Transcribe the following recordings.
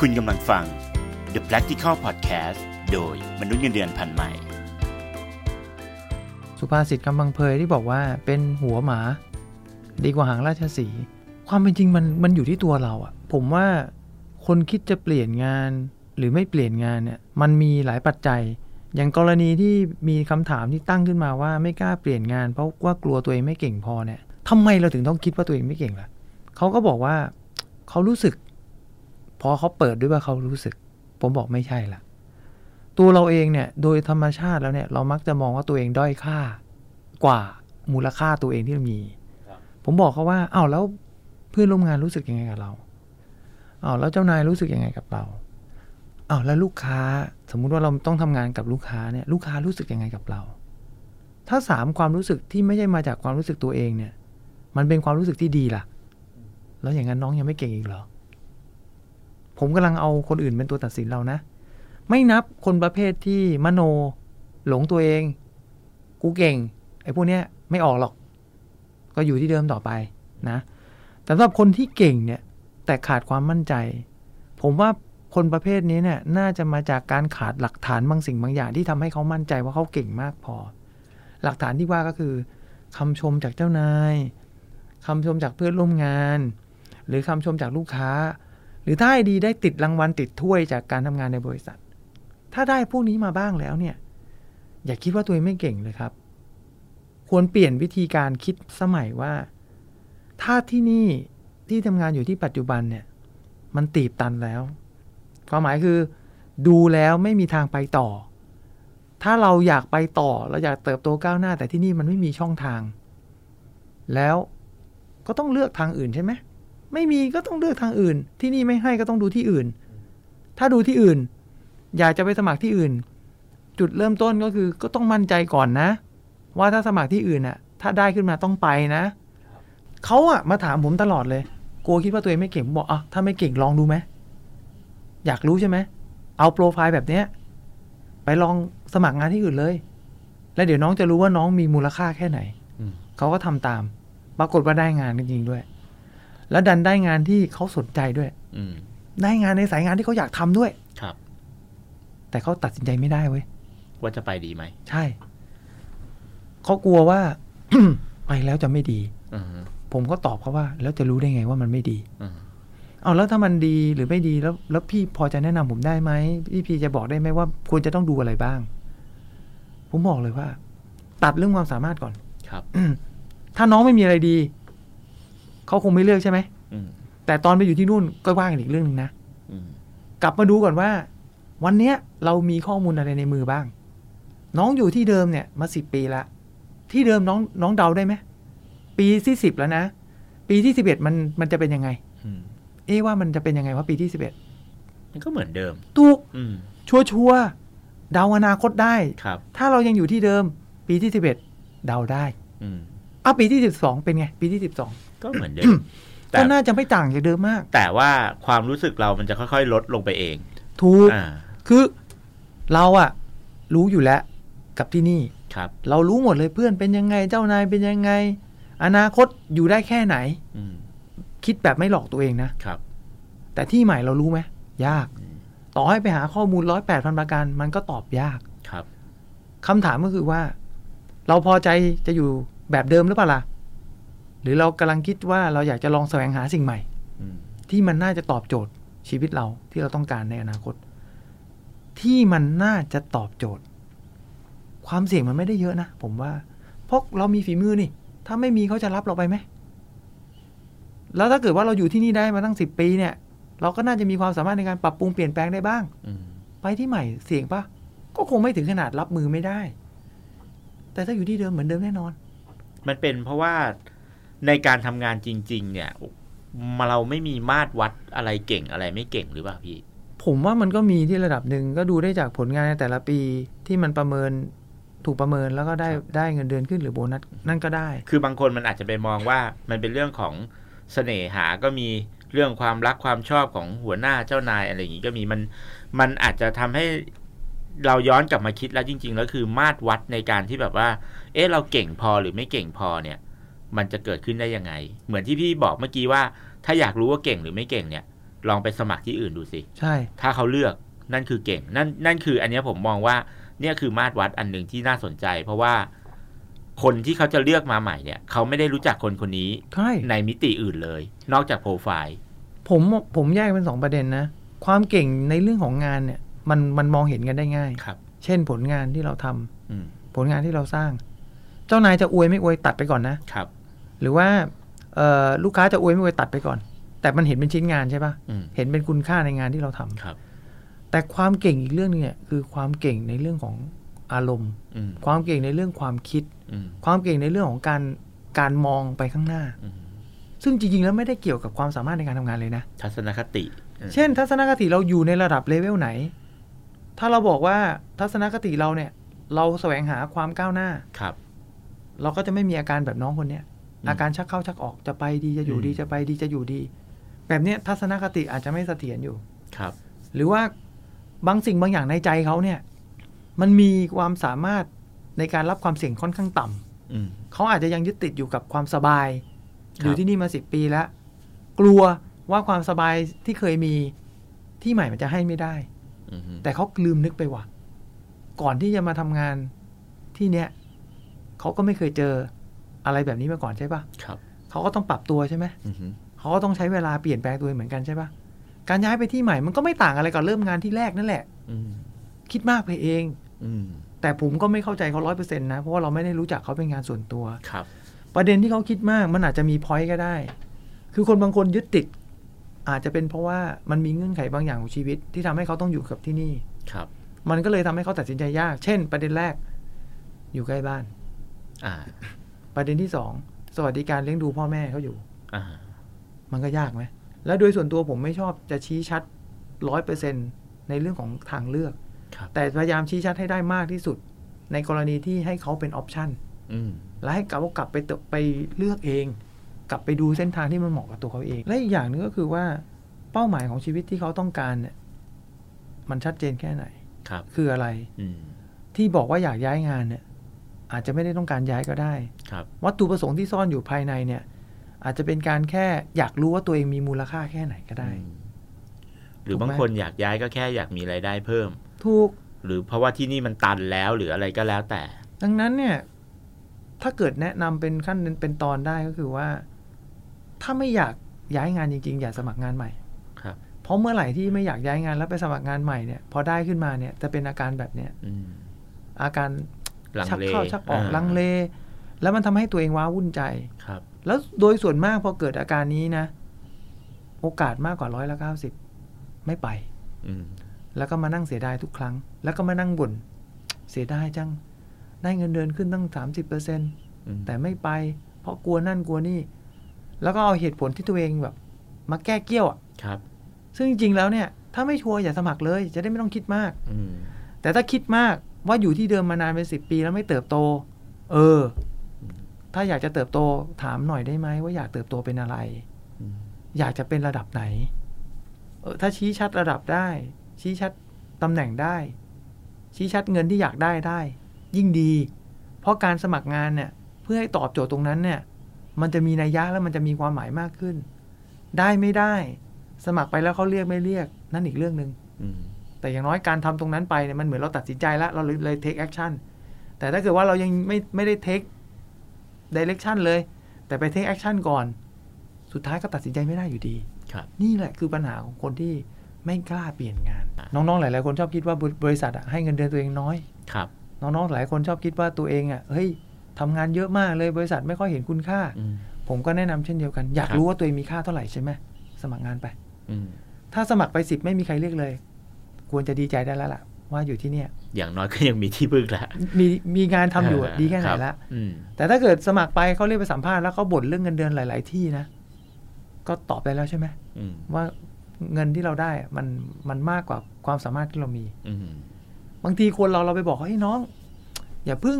คุณกำลังฟัง The Practical Podcast โดยมนุษย์เงินเดือนพันใหม่ สุภาษิตกำบังเพยที่บอกว่าเป็นหัวหมา ดีกว่าหางราชสี ความเป็นจริงมันมันอยู่ที่ตัวเราอะผมว่าคนคิดจะเปลี่ยนงานหรือไม่เปลี่ยนงานเนี่ยมันมีหลายปัจจัย อย่างกรณีที่มีคำถามที่ตั้งขึ้นมาว่าไม่กล้าเปลี่ยนงาน เพราะว่ากลัวตัวเองไม่เก่งพอเนี่ยทำไมเราถึงต้องคิดว่าตัวเองไม่เก่งล่ะเขาก็บอกว่าเขารู้สึก พอเขาเปิดด้วยว่าเขารู้สึก ผมบอกไม่ใช่ละตัวเราเองเนี่ยโดยธรรมชาติแล้วเนี่ย เรามักจะมองว่าตัวเองด้อยค่ากว่ามูลค่าตัวเองที่มี ผมบอกเขาว่าอ้าวแล้วเพื่อนร่วมงานรู้สึกยังไงกับเราอ้าวแล้วเจ้านายรู้สึกยังไงกับเราอ้าวแล้วลูกค้าสมมุติว่าเราต้องทำงานกับลูกค้าเนี่ยลูกค้ารู้สึกยังไงกับเรา ถ้าสามความรู้สึกที่ไม่ใช่มาจากความรู้สึกตัวเองเนี่ย มันเป็นความรู้สึกที่ดีล่ะ แล้วอย่างนั้นน้องยังไม่เก่งอีกเหรอ ผมกำลังเอาคนอื่นเป็นตัวตัดสินเรานะ ไม่นับคนประเภทที่มโน หลงตัวเอง กูเก่ง ไอ้พวกเนี้ยไม่ออกหรอก ก็อยู่ที่เดิมต่อไปนะแต่สำหรับคนที่เก่งเนี่ย แต่ขาดความมั่นใจ ผมว่าคนประเภทนี้เนี่ยน่าจะมาจากการขาดหลักฐานบางสิ่งบางอย่างที่ทำให้เขามั่นใจว่าเขาเก่งมากพอ หลักฐานที่ว่าก็คือคำชมจากเจ้านายคำชมจากเพื่อนร่วมงาน หรือคำชมจากลูกค้า หรือถ้าให้ดีได้ติดรางวัลติดถ้วยจากการทำงานในบริษัท ถ้าได้พวกนี้มาบ้างแล้วเนี่ย อย่าคิดว่าตัวเองไม่เก่งเลยครับ ควรเปลี่ยนวิธีการคิดสมัยว่า ถ้าที่นี่ที่ทำงานอยู่ที่ปัจจุบันเนี่ย มันตีบตันแล้ว ความหมายคือ ดูแล้วไม่มีทางไปต่อ ถ้าเราอยากไปต่อเราอยากเติบโตก้าวหน้า แต่ที่นี่มันไม่มีช่องทาง แล้วก็ต้องเลือกทางอื่นใช่ไหม ไม่มีก็ต้องเลือกทางอื่น ที่นี่ไม่ให้ก็ต้องดูที่อื่น ถ้าดูที่อื่น อยากจะไปสมัครที่อื่น จุดเริ่มต้นก็คือก็ต้องมั่นใจก่อนนะ ว่าถ้าสมัครที่อื่นน่ะ ถ้าได้ขึ้นมาต้องไปนะเขาอะมาถามผมตลอดเลยกลัวคิดว่าตัวเองไม่เก่งผมบอกอะถ้าไม่เก่งลองดูไหมอยากรู้ใช่ไหมเอาโปรไฟล์แบบเนี้ยไปลองสมัครงานที่อื่นเลย แล้วเดี๋ยวน้องจะรู้ว่าน้องมีมูลค่าแค่ไหนอืมเขาก็ทำตาม ปรากฏว่าได้งานจริงๆด้วย แล้วดันได้งานที่เขาสนใจด้วย อืมได้งานในสายงานที่เขาอยากทำด้วย ครับ แต่เขาตัดสินใจไม่ได้เว้ย ว่าจะไปดีไหม ใช่ เขากลัวว่า ไปแล้วจะไม่ดีอืมผมก็ตอบเขาว่า แล้วจะรู้ได้ไงว่ามันไม่ดีอืมเอาแล้วถ้ามันดีหรือไม่ดีแล้ว แล้วพี่พอจะแนะนำผมได้ไหมพี่พีจะบอกได้ไหมว่าควรจะต้องดูอะไรบ้าง ผมบอกเลยว่า ตัดเรื่องความสามารถก่อน ครับถ้าน้องไม่มีอะไรดี เขาคงไม่เลือกใช่ไหมอืมแต่ตอนไปอยู่ที่นู่นก็ว่ากันอีกเรื่องหนึงนะอืมกลับมาดูก่อนว่า วันเนี้ยเรามีข้อมูลอะไรในมือบ้าง น้องอยู่ที่เดิมเนี่ย มาสิบปีละ ที่เดิมน้องน้องเดาได้ไหมปีที่สิบแล้วนะ ปีที่สิบเอ็ดมันมันจะเป็นยังไงอืมเอ๊ะว่ามันจะเป็นยังไงว่าปีที่สิบเอ็ดมันก็เหมือนเดิมถูกอืมชัวชัวร์ๆเดาอนาคตได้ครับ ถ้าเรายังอยู่ที่เดิม ปีที่สิบเอ็ดเดาได้อืมอ้าวปีที่สิบสองเป็นไง ปีที่สิบสอง ก็เหมือนเดิมแต่ก็น่าจะไม่ต่างจากเดิมมาก แต่ว่าความรู้สึกเรามันจะค่อยๆ ลดลงไปเอง ถูกอ่าคือเราอะรู้อยู่แล้วกับที่นี่ครับ เรารู้หมดเลยเพื่อนเป็นยังไงเจ้านายเป็นยังไง อนาคตอยู่ได้แค่ไหนอืมคิดแบบไม่หลอกตัวเองนะครับ แต่ที่ใหม่เรารู้ไหมยาก ต่อให้ไปหาข้อมูลร้อยแปดพันประการมันก็ตอบยากครับคำถามก็คือว่า เราพอใจจะอยู่แบบเดิมหรือเปล่าล่ะ หรือเรากำลังคิดว่าเราอยากจะลองแสวงหาสิ่งใหม่อืมที่มันน่าจะตอบโจทย์ชีวิตเราที่เราต้องการในอนาคต ที่มันน่าจะตอบโจทย์ ความเสี่ยงมันไม่ได้เยอะนะผมว่าเพราะเรามีฝีมือนี่ ถ้าไม่มีเขาจะรับเราไปไหมแล้วถ้าเกิดว่าเราอยู่ที่นี่ได้มาตั้งสิบปีเนี่ย เราก็น่าจะมีความสามารถในการปรับปรุงเปลี่ยนแปลงได้บ้างอืมไปที่ใหม่เสี่ยงปะก็คงไม่ถึงขนาดรับมือไม่ได้ แต่ถ้าอยู่ที่เดิมเหมือนเดิมแน่นอน มันเป็นเพราะว่า ในการทำงานจริง ๆ เนี่ยมาเราไม่มีมาตรวัดอะไรเก่งอะไรไม่เก่งหรือเปล่าพี่ ผมว่ามันก็มีที่ระดับหนึ่งก็ดูได้จากผลงานในแต่ละปีที่มันประเมินถูกประเมินแล้วก็ได้ได้เงินเดือนขึ้นหรือโบนัสนั่นก็ได้ คือบางคนมันอาจจะไปมองว่ามันเป็นเรื่องของเสน่หาก็มีเรื่องความรักความชอบของหัวหน้าเจ้านายอะไรอย่างนี้ก็มีมันมันอาจจะทำให้เราย้อนกลับมาคิดแล้วจริง ๆ แล้วคือมาตรวัดในการที่แบบว่า เอ๊ะเราเก่งพอหรือไม่เก่งพอเนี่ย มันจะเกิดขึ้นได้ยังไง เหมือนที่พี่บอกเมื่อกี้ว่า ถ้าอยากรู้ว่าเก่งหรือไม่เก่งเนี่ย ลองไปสมัครที่อื่นดูสิใช่ ถ้าเขาเลือกนั่นคือเก่ง นั่นนั่นคือ อันเนี้ยผมมองว่าเนี่ยคือมาตรวัดอันหนึ่งที่น่าสนใจ เพราะว่าคนที่เขาจะเลือกมาใหม่เนี่ย เขาไม่ได้รู้จักคนคนนี้ใช่ในมิติอื่นเลย นอกจากโปรไฟล์ผมผมแยกเป็นสองประเด็นนะ ความเก่งในเรื่องของงานเนี่ย มันมันมองเห็นกันได้ง่ายครับ เช่นผลงานที่เราทำอืมผลงานที่เราสร้าง เจ้านายจะอวยไม่อวยตัดไปก่อนนะครับ หรือว่าเอ่อลูกค้าจะอวยไม่อวยตัดไปก่อน แต่มันเห็นเป็นชิ้นงานใช่ปะอืมเห็นเป็นคุณค่าในงานที่เราทำครับแต่ความเก่งอีกเรื่องหนึงเนี่ยคือความเก่งในเรื่องของอารมณ์อืมความเก่งในเรื่องความคิดอืมความเก่งในเรื่องของการการมองไปข้างหน้าอืมซึ่งจริงๆแล้วไม่ได้เกี่ยวกับความสามารถในการทำงานเลยนะ ทัศนคติอืมเช่น ทัศนคติเราอยู่ในระดับเลเวลไหน ถ้าเราบอกว่าทัศนคติเราเนี่ย เราแสวงหาความก้าวหน้าครับ เราก็จะไม่มีอาการแบบน้องคนเนี้ย อืมอาการชักเข้าชักออกจะไปดีจะอยู่ดีอืมจะไปดีจะอยู่ดี แบบเนี้ยทัศนคติอาจจะไม่เสถียรอยู่ครับ หรือว่าบางสิ่งบางอย่างในใจเขาเนี่ย มันมีความสามารถในการรับความเสี่ยงค่อนข้างต่ำอืมเขาอาจจะยังยึดติดอยู่กับความสบายครับอยู่ที่นี่มาสิบปีแล้ว กลัวว่าความสบายที่เคยมีที่ใหม่มันจะให้ไม่ได้อืมแต่เขาลืมนึกไปว่าก่อนที่จะมาทำงานที่เนี้ยเขาก็ไม่เคยเจอ อะไรแบบนี้มาก่อนใช่ปะครับเขาก็ต้องปรับตัวใช่ไหมอืมเขาก็ต้องใช้เวลาเปลี่ยนแปลงตัวเองเหมือนกันใช่ปะการย้ายไปที่ใหม่มันก็ไม่ต่างอะไรกับเริ่มงานที่แรกนั่นแหละอืมคิดมากไปเองอืมแต่ผมก็ไม่เข้าใจเขาร้อยเปอร์เซ็นต์นะ เพราะว่าเราไม่ได้รู้จักเขาเป็นงานส่วนตัวครับ ประเด็นที่เขาคิดมากมันอาจจะมีพอยต์ก็ได้ คือคนบางคนยึดติด อาจจะเป็นเพราะว่ามันมีเงื่อนไขบางอย่างของชีวิต ที่ทำให้เขาต้องอยู่กับที่นี่ครับ มันก็เลยทำให้เขาตัดสินใจยาก เช่น ประเด็นแรก อยู่ใกล้บ้าน อ่า ประเด็นที่สองสวัสดิการเลี้ยงดูพ่อแม่เขาอยู่อ่ามันก็ยากไหมแล้วโดยส่วนตัวผมไม่ชอบจะชี้ชัดร้อยเปอร์เซ็นในเรื่องของทางเลือกครับแต่พยายามชี้ชัดให้ได้มากที่สุด ในกรณีที่ให้เขาเป็นออปชันอืมและให้เขากลับไปตไปเลือกเอง กลับไปดูเส้นทางที่มันเหมาะกับตัวเขาเอง และอีกอย่างหนึงก็คือว่าเป้าหมายของชีวิตที่เขาต้องการเนี่ยมันชัดเจนแค่ไหนครับคืออะไรอืมที่บอกว่าอยากย้ายงานเนี่ย อาจจะไม่ได้ต้องการย้ายก็ได้ครับวัตถุประสงค์ที่ซ่อนอยู่ภายในเนี่ย อาจจะเป็นการแค่อยากรู้ว่าตัวเองมีมูลค่าแค่ไหนก็ได้อืมหรือถูกไหมบางคนอยากย้ายก็แค่อยากมีรายได้เพิ่ม ถูก หรือเพราะว่าที่นี่มันตันแล้วหรืออะไรก็แล้วแต่ ดังนั้นเนี่ย ถ้าเกิดแนะนำเป็นขั้นเป็นตอนได้ก็คือว่า ถ้าไม่อยากย้ายงานจริง ๆ อย่าสมัครงานใหม่ครับเพราะเมื่อไหร่ที่ไม่อยากย้ายงานแล้วไปสมัครงานใหม่เนี่ย พอได้ขึ้นมาเนี่ยจะเป็นอาการแบบเนี้ยอืมอาการลัง ชักเลเข้าชักออกาลังเล แล้วมันทำให้ตัวเองว้าวุ่นใจครับ แล้วโดยส่วนมากพอเกิดอาการนี้นะ โอกาสมากกว่าร้อยละเก้าสิบไม่ไป อืมแล้วก็มานั่งเสียดายทุกครั้ง แล้วก็มานั่งบ่นเสียดายจัง ได้เงินเดือนขึ้นตั้งสามสิบเปอร์เซ็นอืมแต่ไม่ไป เพราะกลัวนั่นกลัวนี่ แล้วก็เอาเหตุผลที่ตัวเองแบบ มาแก้เกี้ยวอะครับ ซึ่งจริงๆแล้วเนี่ย ถ้าไม่ชัวร์อย่าสมัครเลย จะได้ไม่ต้องคิดมากอืมแต่ถ้าคิดมาก ว่าอยู่ที่เดิมมานานเป็นสิบปีแล้วไม่เติบโต เออ ถ้าอยากจะเติบโตถามหน่อยได้ไหมว่าอยากเติบโตเป็นอะไรอืมอยากจะเป็นระดับไหน เออ ถ้าชี้ชัดระดับได้ ชี้ชัดตำแหน่งได้ ชี้ชัดเงินที่อยากได้ได้ ยิ่งดี เพราะการสมัครงานเนี่ย เพื่อให้ตอบโจทย์ตรงนั้นเนี่ย มันจะมีนัยยะและมันจะมีความหมายมากขึ้น ได้ไม่ได้ สมัครไปแล้วเขาเรียกไม่เรียก นั่นอีกเรื่องหนึ่งอืม แต่อย่างน้อยการทำตรงนั้นไปเนี่ยมันเหมือนเราตัดสินใจแล้ว เราเลยเลย take action แต่ถ้าเกิดว่าเรายังไม่ไม่ได้ take direction เลย แต่ไป take action ก่อน สุดท้ายก็ตัดสินใจไม่ได้อยู่ดีครับนี่แหละคือปัญหาของคนที่ไม่กล้าเปลี่ยนงาน น้องๆ หลายๆ คนชอบคิดว่าบริบริษัทอะให้เงินเดือนตัวเองน้อยครับ น้องๆ หลายคนชอบคิดว่าตัวเองอะเฮ้ยทำงานเยอะมากเลยบริษัทไม่ค่อยเห็นคุณค่าอืมผมก็แนะนำเช่นเดียวกัน อยากครับรู้ว่าตัวเองมีค่าเท่าไหร่ใช่ไหมสมัครงานไปอืมถ้าสมัครไปสิบไม่มีใครเรียกเลย ควรจะดีใจได้แล้วล่ะ ว่าอยู่ที่เนี่ย อย่างน้อยก็ยังมีที่พึ่งละมีมีงานทำอยู่อะดีแค่ไหนรับละอืมแต่ถ้าเกิดสมัครไปเขาเรียกไปสัมภาษณ์แล้วเขาบ่นเรื่องเงินเดือนหลาย ๆ ที่นะก็ตอบไปแล้วใช่ไหมอืมว่าเงินที่เราได้อะมันมันมากกว่าความสามารถที่เรามีอืมบางทีคนเราเราไปบอกเขาให้ยน้อง อย่าพึ่ง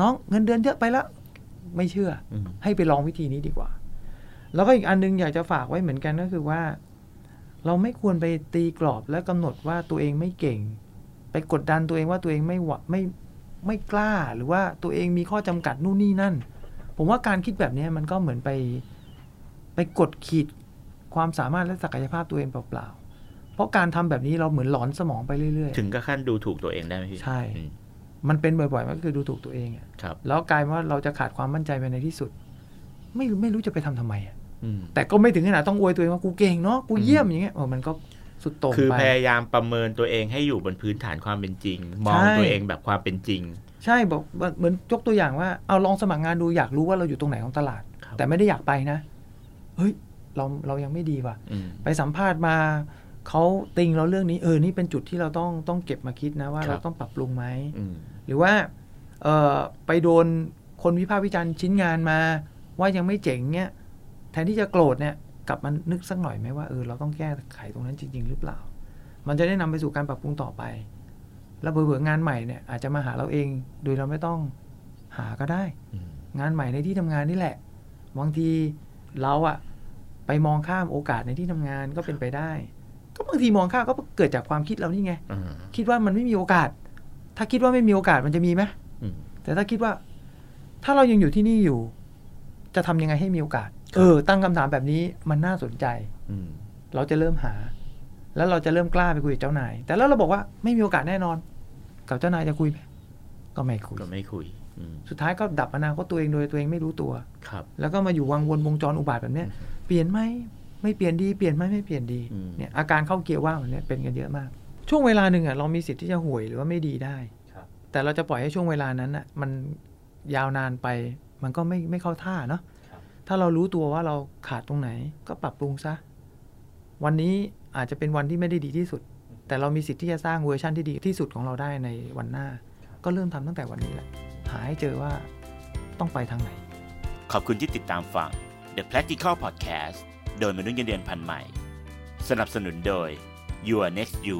น้องเงินเดือนเยอะไปแล้วไม่เชื่ออืมให้ไปลองวิธีนี้ดีกว่า แล้วก็อีกอันนึงอยากจะฝากไว้เหมือนกันก็คือว่า เราไม่ควรไปตีกรอบและกำหนดว่าตัวเองไม่เก่ง ไปกดดันตัวเองว่าตัวเองไม่หวะไม่ไม่กล้าหรือว่าตัวเองมีข้อจำกัดนู่นนี่นั่น ผมว่าการคิดแบบนี้มันก็เหมือนไปไปกดขีดควความสามารถและศักยภาพตัวเองเปล่าๆ เพราะการทำแบบนี้เราเหมือนหลอนสมองไปเรื่อยถึงกับขั้นดูถูกตัวเองได้ไหมพี่ ใช่อืมๆมันเป็นบ่อยๆ มันก็คือดูถูกตัวเองอะครับแล้วกลายเป็นว่าเราจะขาดความมั่นใจไปในที่สุด ไม่รู้ไม่รู้จะไปทำทำไมอะอืม แต่ก็ไม่ถึงขนาดต้องอวยตัวเองว่ากูเก่งเนาะกูเยี่ยมอย่างเงี้ยเออมันก็สุดโต่งคือไปพยายามประเมินตัวเองให้อยู่บนพื้นฐานความเป็นจริง มองใช่ตัวเองแบบความเป็นจริง ใช่บอกว่าเหมือนยกตัวอย่างว่าเอาลองสมัครงานดูอยากรู้ว่าเราอยู่ตรงไหนของตลาดครับแต่ไม่ได้อยากไปนะ เฮ้ยเราเรายังไม่ดีว่ะอืมไปสัมภาษณ์มาเขาติงเราเรื่องนี้เออนี่เป็นจุดที่เราต้องต้องเก็บมาคิดนะว่าครับเราต้องปรับปรุงไหมอืมหรือว่าเออไปโดนคนวิพากษ์วิจารณ์ชิ้นงานมา ว่ายังไม่เจ๋งเนี่ยแท นที่จะโกรธเนี่ยกลับมานึกสักหน่อยไหมว่าเออเราต้องแก้ไขตรงนั้นจริง ๆ หรือเปล่า มันจะได้นำไปสู่การปรับปรุงต่อไป แล้วเบื่อๆงานใหม่เนี่ยอาจจะมาหาเราเองโดยเราไม่ต้องหาก็ได้อืมงานใหม่ในที่ทำงานนี่แหละบางทีเราอะไปมองข้ามโอกาสในที่ทำงานก็เป็นไปได้ ก็บางทีมองข้ามก็เกิดจากความคิดเรานี่ไงอืมคิดว่ามันไม่มีโอกาส ถ้าคิดว่าไม่มีโอกาสมันจะมีไหมอืมแต่ถ้าคิดว่า ถ้าเรายังอยู่ที่นี่อยู่ จะทำยังไงให้มีโอกาสครับ เออ ตั้งคำถามแบบนี้มันน่าสนใจ อืมเราจะเริ่มหา แล้วเราจะเริ่มกล้าไปคุยกับเจ้านาย แต่แล้วเราบอกว่าไม่มีโอกาสแน่นอน กับเจ้านายจะคุยไหมก็ไม่คุยก็ไม่คุยอืมสุดท้ายก็ดับอนาคตตัวเองโดยตัวเองไม่รู้ตัวครับ แล้วก็มาอยู่วังวนวงจรอุบาทแบบเนี้ยเปลี่ยนไหมไม่เปลี่ยนดีเปลี่ยนไหมไม่เปลี่ยนดีอืมเนี่ยอาการเข้าเกียร์ว่างแบบเนี้ยเป็นกันเยอะมาก ช่วงเวลาหนึ่งอะเรามีสิทธิ์ที่จะห่วยหรือว่าไม่ดีได้ครับแต่เราจะปล่อยให้ช่วงเวลานั้นอะมันยาวนานไปมันก็ไม่ไม่เข้าท่าเนาะครับ ถ้าเรารู้ตัวว่าเราขาดตรงไหน ก็ปรับปรุงซะ วันนี้อาจจะเป็นวันที่ไม่ได้ดีที่สุด แต่เรามีสิทธิ์ที่จะสร้างเวอร์ชั่นที่ดีที่สุดของเราได้ในวันหน้า ก็เริ่มทำตั้งแต่วันนี้แหละ หาให้เจอว่าต้องไปทางไหน ขอบคุณที่ติดตามฟัง The Practical Podcast โดยมนุษย์เงินเดือนพันใหม่ สนับสนุนโดย Your Next You